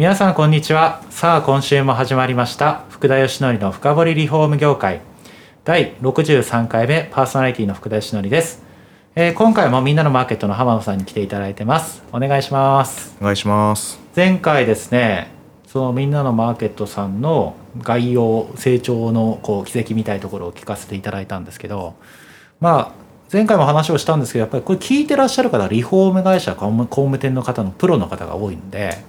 皆さんこんにちは。さあ今週も始まりました。福田義則の深掘りリフォーム業界。第63回目パーソナリティの福田義則です、えー今回もみんなのマーケットの浜野さんに来ていただいてます。お願いします。お願いします。前回ですねそのみんなのマーケットさんの概要成長のこう軌跡みたいなところを聞かせていただいたんですけどまあ前回も話をしたんですけどやっぱりこれ聞いてらっしゃる方はリフォーム会社工務店の方のプロの方が多いんで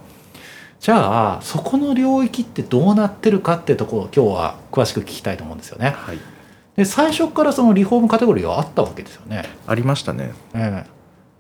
じゃあそこの領域ってどうなってるかってところを今日は詳しく聞きたいと思うんですよね。はい。で最初からそのリフォームカテゴリーはあったわけですよね。ありましたね。ええ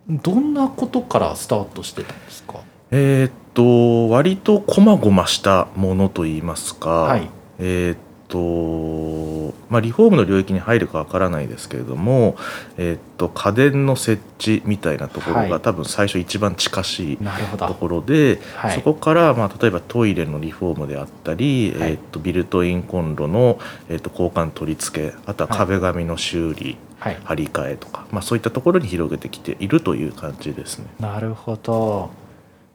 どんなことからスタートしてたんですか？えーっと割とこまごましたものといいますか、はいえーっとまあリフォームの領域に入るかわからないですけれども、えーっと家電の設置みたいなところが、はい多分最初一番近しい。ところで、はいそこから、まあ、例えばトイレのリフォームであったり、はいえーっとビルトインコンロの、えーっと交換取り付けあとは壁紙の修理、はい。張り替えとか、まあ、そういったところに広げてきているという感じですね。なるほど。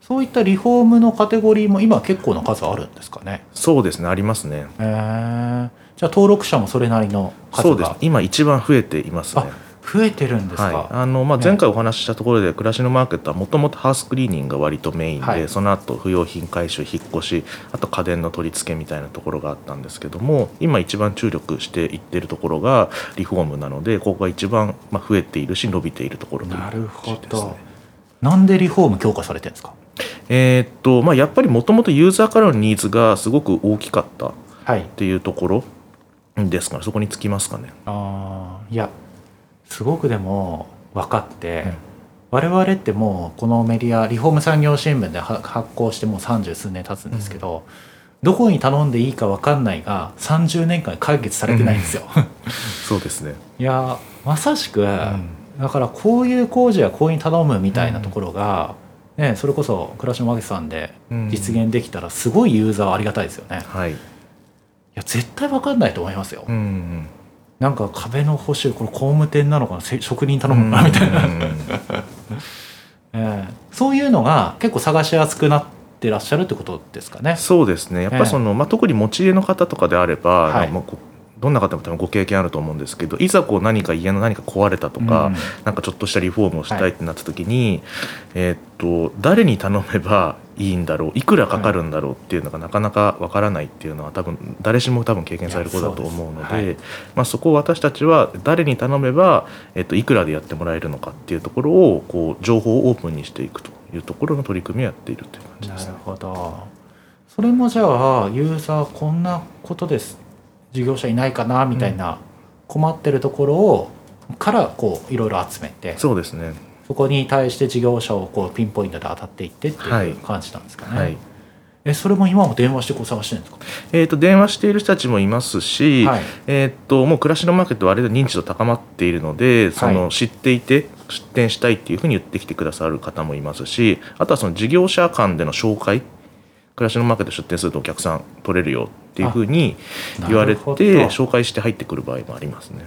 そういったリフォームのカテゴリーも今結構な数あるんですかね。そうですねありますね。ええじゃあ登録者もそれなりの数がそうです今一番増えていますね。増えてるんですか。はい、あのまあ、ね前回お話ししたところで暮らしのマーケットはもともとハウスクリーニングが割とメインで、はいその後不用品回収引っ越しあと家電の取り付けみたいなところがあったんですけども今一番注力していってるところがリフォームなのでここが一番まあ増えているし伸びているところというなるほど。なんでリフォーム強化されてるんですか？えーっとまあ、やっぱりもともとユーザーからのニーズがすごく大きかったっはい。ていうところですからそこにつきますかね。ああいやすごくでも分かって、うん我々ってもうこのメディアリフォーム産業新聞では発行してもう三十数年経つんですけど、どこに頼んでいいか分かんないが30年間解決されてないんですよ。そうですね、いやまさしく、うんだからこういう工事はこういうに頼むみたいなところが、ね、それこそ暮らしのマゲさんでうん。実現できたらすごいユーザーはありがたいですよね。いはい、や絶対分かんないと思いますよ。うんうんなんか壁の補修これ工務店なのかなせ職人頼むのかなみたいな、うん ええ。そういうのが結構探しやすくなってらっしゃるってことですかね。そうですね。やっぱりその、まあ、特に持ち家の方とかであれば、はい。まあこどんな方も多分ご経験あると思うんですけどいざこう何か家の何か壊れたとか、うんなんかちょっとしたリフォームをしたいってなった時に、えーっと誰に頼めばいいんだろういくらかかるんだろうっていうのがなかなかわからないっていうのは多分誰しも多分経験されることだと思うのでまあ、そこを私たちは誰に頼めば、えっといくらでやってもらえるのかっていうところをこう情報をオープンにしていくというところの取り組みをやっているという感じなるですね。ほど。それもじゃあユーザーこんなことです事業者いないかなみたいな困ってるところをからこういろいろ集めてそうですね。そこに対して事業者をこうピンポイントで当たっていってってはい。いう感じなんですかね。はい。えそれも今も電話してこう探してるんですか？えー、と電話している人たちもいますし、はい。えー、ともう暮らしのマーケットはあれで認知度高まっているのでその、はい知っていて出店したいっていうふうに言ってきてくださる方もいますしあとはその事業者間での紹介暮らしのマーケット出店するとお客さん取れるよっていうふうに言われて紹介して入ってくる場合もありますね。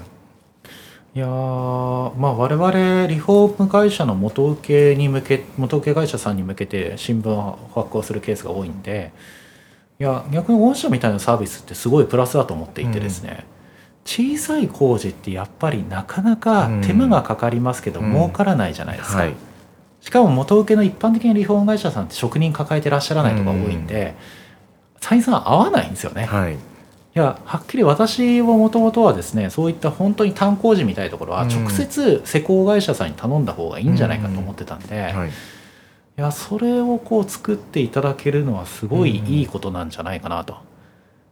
いやーまあ我々リフォーム会社の元請けに向け元請け会社さんに向けて新聞を発行するケースが多いんでいや逆に御社みたいなサービスってすごいプラスだと思っていてですね、小さい工事ってやっぱりなかなか手間がかかりますけど、うん。儲からないじゃないですか、はいしかも元請けの一般的なリフォーム会社さんって職人抱えてらっしゃらないとか多いんで、採算合わないんですよね、はい。いやはっきり私ももともとはですねそういった本当に炭鉱時みたいなところはうん。直接施工会社さんに頼んだ方がいいんじゃないかと思ってたんで、いはい。やそれをこう作っていただけるのはすごいいいことなんじゃないかなと。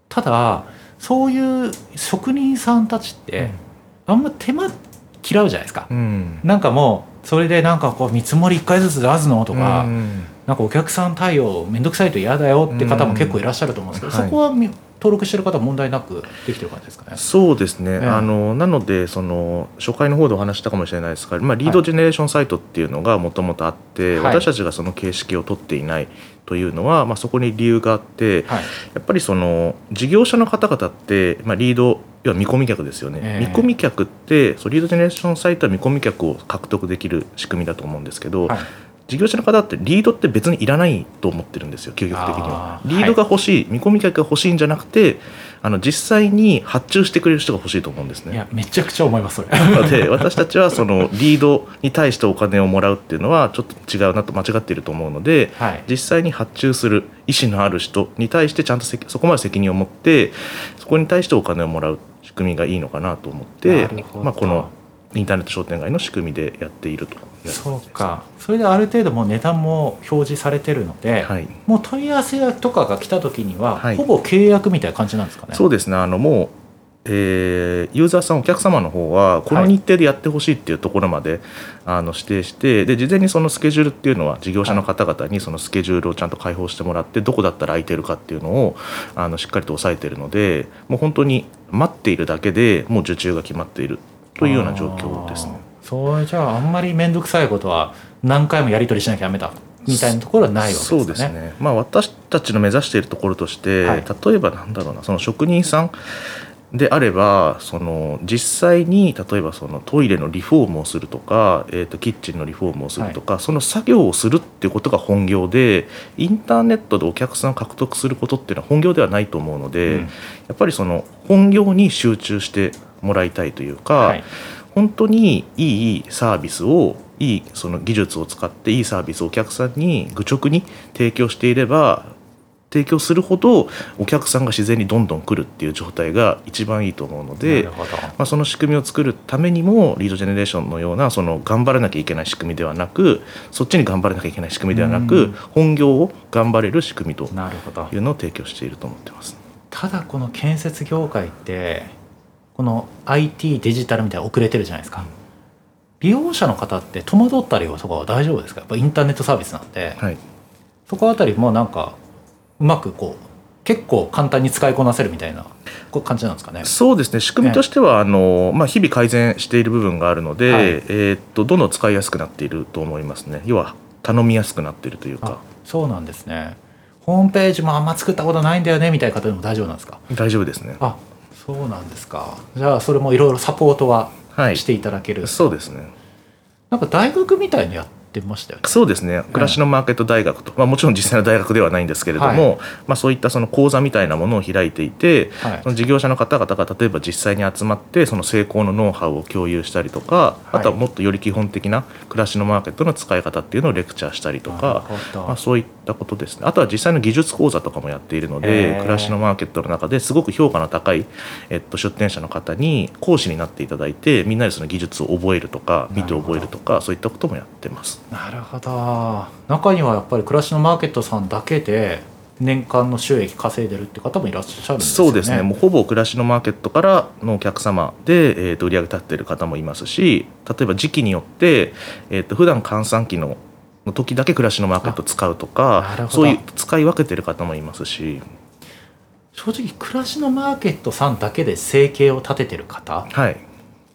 ただそういう職人さんたちってあんま手間嫌うじゃないですか。うん。なんかもうそれでなんかこう見積もり1回ずつ出すのとか、うん。なんかお客さん対応面倒くさいと嫌だよって方も結構いらっしゃると思うんですけど、うん。はい。そこはみ登録してる方は問題なくできてる感じですかね。そうですね、ええ。あのなのでその初回の方でお話ししたかもしれないですが、まあ、リードジェネレーションサイトっていうのがもともとあって、はい。私たちがその形式を取っていないというのは、まあ、そこに理由があって、はい、やっぱりその事業者の方々って、まあ、リード要は見込み客ですよね、ええ。見込み客ってそうリードジェネレーションサイトは見込み客を獲得できる仕組みだと思うんですけど、はい。事業者の方ってリードって別にいらないと思ってるんですよ究極的には。リードが欲しい、見込み客が欲しいんじゃなくてあの実際に発注してくれる人が欲しいと思うんですね。いやめちゃくちゃ思います。それ。なので私たちはそのリードに対してお金をもらうっていうのはちょっと違うなと間違っていると思うのではい、実際に発注する意思のある人に対してちゃんとせそこまで責任を持ってそこに対してお金をもらう仕組みがいいのかなと思ってまあ、このインターネット商店街の仕組みでやっていると。そうか。それである程度もう値段も表示されてるので、はい。もう問い合わせとかが来た時には、はい。ほぼ契約みたいな感じなんですかね。そうですね。あのもう、えーユーザーさんお客様の方はこの日程でやってほしいっていうところまで、あの指定してで事前にそのスケジュールっていうのは事業者の方々にそのスケジュールをちゃんと開放してもらってどこだったら空いてるかっていうのをあのしっかりと押さえているのでもう本当に待っているだけでもう受注が決まっているというような状況ですね。それじゃああんまり面倒くさいことは何回もやり取りしなきゃダメだみたいなところはないわけですかね。そうですね、まあ、私たちの目指しているところとして、はい例えばなんだろうなその職人さんであればその実際に例えばそのトイレのリフォームをするとか、えー、とキッチンのリフォームをするとか、その作業をするっていうことが本業でインターネットでお客さんを獲得することっていうのは本業ではないと思うので、うん。やっぱりその本業に集中してもらいたいというか、はい。本当にいいサービスをいいその技術を使っていいサービスをお客さんに愚直に提供していれば提供するほどお客さんが自然にどんどん来るっていう状態が一番いいと思うのでまあ、その仕組みを作るためにもリードジェネレーションのようなその頑張らなきゃいけない仕組みではなくそっちに頑張らなきゃいけない仕組みではなうくん。本業を頑張れる仕組みというのを提供していると思ってます。ただこの建設業界ってこの IT デジタルみたいな遅れてるじゃないですか。利用者の方って戸惑ったりとかは大丈夫ですか？やっぱインターネットサービスなんで、はい。そこあたりもなんかうまくこう結構簡単に使いこなせるみたいな感じなんですかね。そうですね。仕組みとしては、あのまあ、日々改善している部分があるので、はい。えーっとどんどん使いやすくなっていると思いますね。要は頼みやすくなっているというあかそうなんですね。ホームページもあんま作ったことないんだよねみたいな方でも大丈夫なんですか？大丈夫ですね。あそうなんですか。じゃあそれもいろいろサポートははい。していただける、そうですね。なんか大学みたいにやってましたよね。そうですね。暮らしのマーケット大学と、まあ、もちろん実際の大学ではないんですけれども、はまあ、そういったその講座みたいなものを開いていてはい。その事業者の方々が例えば実際に集まってその成功のノウハウを共有したりとか、あとはもっとより基本的な暮らしのマーケットの使い方っていうのをレクチャーしたりとか、まあ、そういったことですね。あとは実際の技術講座とかもやっているのへでー。暮らしのマーケットの中ですごく評価の高い、えっと、出店者の方に講師になっていただいてみんなでその技術を覚えるとか見て覚えるとかそういったこともやってます。なるほど。中にはやっぱり暮らしのマーケットさんだけで年間の収益稼いでるって方もいらっしゃるんですよね。そうですね。もうほぼ暮らしのマーケットからのお客様で、えー、と売り上げ立っている方もいますし例えば時期によって、えー、と普段換算期のの時だけ暮らしのマーケットを使うとかそういう使い分けてる方もいますし、正直暮らしのマーケットさんだけで生計を立ててる方はい、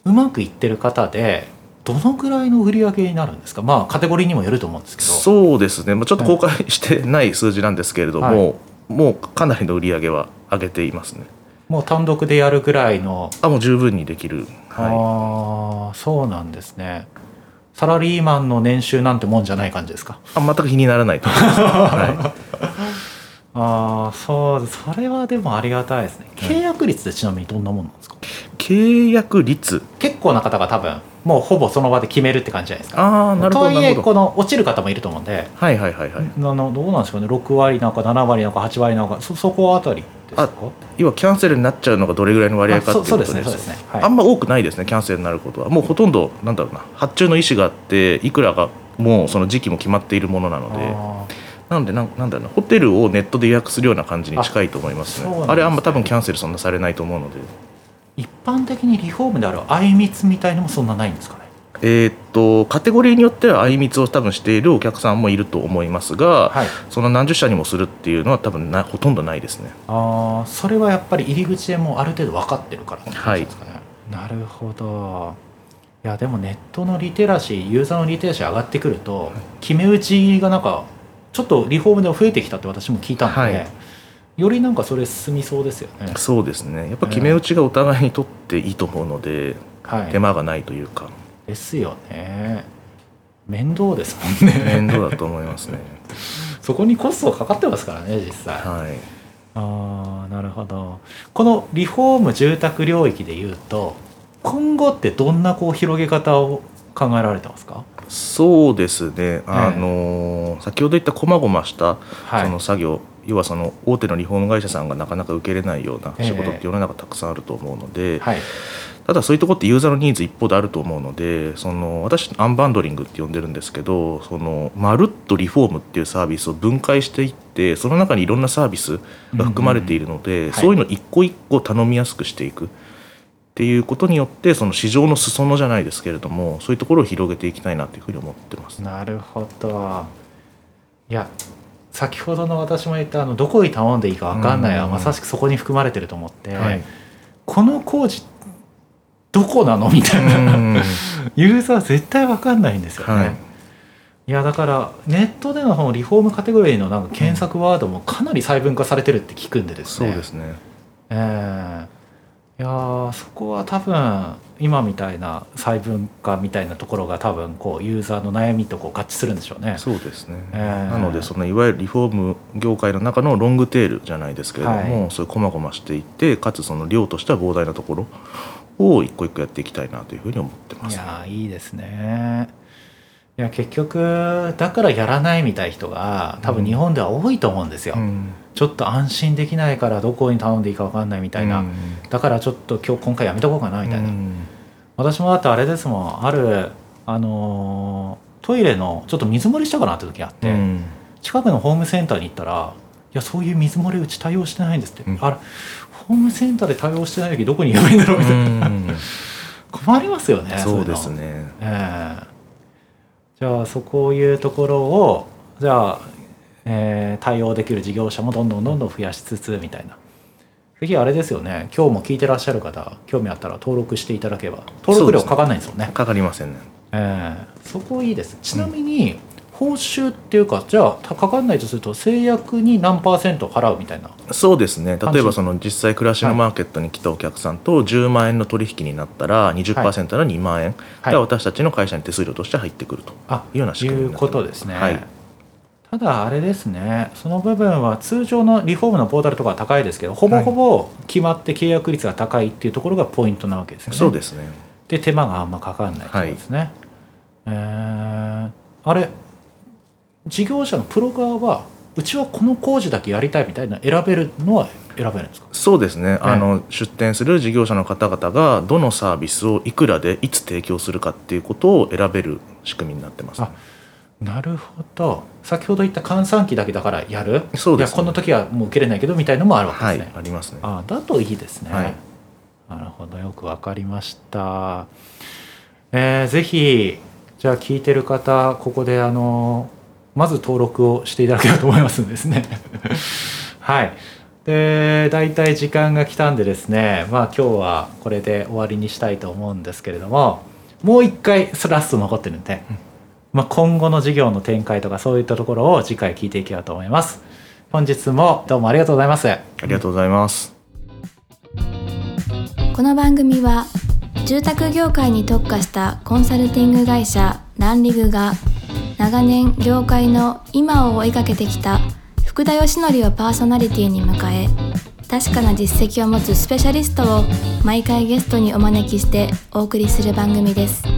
うまくいってる方でどのぐらいの売り上げになるんですか？まあカテゴリーにもよると思うんですけど。そうですね、まあ、ちょっと公開してない数字なんですけれども、はい。もうかなりの売り上げは上げていますね。もう単独でやるぐらいの、あもう十分にできる、はああそうなんですね。サラリーマンの年収なんてもんじゃない感じですか？い、あ全く気にならないと思います、はああそうそれはでもありがたいですね。契約率ってちなみにどんなもんなんですか、い、契約率？結構な方が多分もうほぼその場で決めるって感じじゃないですか。ああなるほどとはいなるほど。えこの落ちる方もいると思うんで、はいはいはいはい。あのどうなんですかね。6割なのか7割なのか8割なのかそそこあたりですか？あ要はキャンセルになっちゃうのがどれぐらいの割合かっていうことです。あそうそうですねそうですね。はい。あんま多くないですねキャンセルになることは。もうほとんどなんだろうな発注の意思があっていくらがもうその時期も決まっているものなので。あなのでなんなんだろうなホテルをネットで予約するような感じに近いと思いますね。あね。あれあんま多分キャンセルそんなされないと思うので。ー一般的にリフォームであるあいみつみたいのもそんなないんですかね？えーっとカテゴリーによっては相密を多分しているお客さんもいると思いますが、はい。その何十社にもするっていうのは多分なほとんどないですね。ああそれはやっぱり入り口でもうある程度分かってるからってことですかね、なるほど。いやでもネットのリテラシーユーザーのリテラシー上がってくると決め打ちがなんかちょっとリフォームでも増えてきたって私も聞いたので、はい。よりなんかそれ進みそうですよね。そうですね。やっぱ決め打ちがお互いにとっていいと思うので、はい。手間がないというか。ですよね。面倒ですもんね。面倒だと思いますね。そこにコストかかってますからね実際、はい。ああなるほど。このリフォーム住宅領域でいうと今後ってどんなこう広げ方を考えられてますか？そうですね、あの先ほど言ったこまごましたはい。その作業、要はその大手のリフォーム会社さんがなかなか受けれないような仕事って世の中たくさんあると思うので、はい。ただそういうところってユーザーのニーズ一方であると思うのでその私アンバンドリングって呼んでるんですけどそのまるっとリフォームっていうサービスを分解していってその中にいろんなサービスが含まれているので、はい。そういうの一個一個頼みやすくしていくっていうことによってその市場の裾野じゃないですけれどもそういうところを広げていきたいなというふうに思ってます。なるほど。いや先ほどの私も言ったあのどこに頼んでいいか分かんないはうんまさしくそこに含まれてると思って、はい。この工事どこなの？みたいな、うん。ユーザー絶対分かんないんですよね、はい。い、やだからネットでのそのリフォームカテゴリーのなんか検索ワードもかなり細分化されてるって聞くんでですね。そうですね。ええいやーそこは多分今みたいな細分化みたいなところが多分こうユーザーの悩みとこう合致するんでしょうね。そうですね。ええなのでそのいわゆるリフォーム業界の中のロングテールじゃないですけれども、はいそういうこまごましていってかつその量としては膨大なところを一個一個やっていきたいなというふうに思ってます。いやーいいですね。いや結局だからやらないみたいな人が多分日本では多いと思うんですよ。うんちょっと安心できないからどこに頼んでいいか分かんないみたいな、うん。だからちょっと今日今回やめとこうかなみたいな、うん私もだってあれですもん。あるあのートイレのちょっと水漏れしたかなって時があって、うん。近くのホームセンターに行ったら「いやそういう水漏れうち対応してないんです」って、うん。あれホームセンターで対応してない時どこに言えばいいんだろうみたいな、うん。困りますよねそうですね。ええ。じゃあそこいうところをじゃあ、えー対応できる事業者もどんどんどんどん増やしつつみたいな。次あれですよね。今日も聞いてらっしゃる方興味あったら登録していただければ。登録料かかんないんですよね。かかりませんね。ええそこいいです。ちなみに、報酬っていうかじゃあたかかんないとすると制約に何パーセント払うみたいな。そうですね。例えばその実際暮らしのマーケットに来たお客さんと10万円の取引になったら20%の2万円。はい。が私たちの会社に手数料として入ってくると。あいうような仕組みいうになってます。ことですね、はいただあれですねその部分は通常のリフォームのポータルとかは高いですけどほぼほぼ決まって契約率が高いっていうところがポイントなわけですよね。そうですね。で手間があんまかかんないってことですね、えーあれ事業者のプロ側はうちはこの工事だけやりたいみたいな選べるのは選べるんですか？そうですね、あの出店する事業者の方々がどのサービスをいくらでいつ提供するかっていうことを選べる仕組みになってます、あなるほど。先ほど言った換算機だけだからやる？そうですね。いやこの時はもう受けれないけどみたいのもあるわけはいですね、ありますね。あだといいですね、はい。なるほどよくわかりました。えーぜひじゃあ聞いてる方ここであのまず登録をしていただければと思いますんですね。はい。で大体時間が来たんでですねまあ今日はこれで終わりにしたいと思うんですけれどももう一回ラスト残ってるんで、まあ、今後の事業の展開とかそういったところを次回聞いていければと思います。本日もどうもありがとうございます。ありがとうございます。この番組は住宅業界に特化したコンサルティング会社ランリグが長年業界の今を追いかけてきた福田義則をパーソナリティに迎え確かな実績を持つスペシャリストを毎回ゲストにお招きしてお送りする番組です。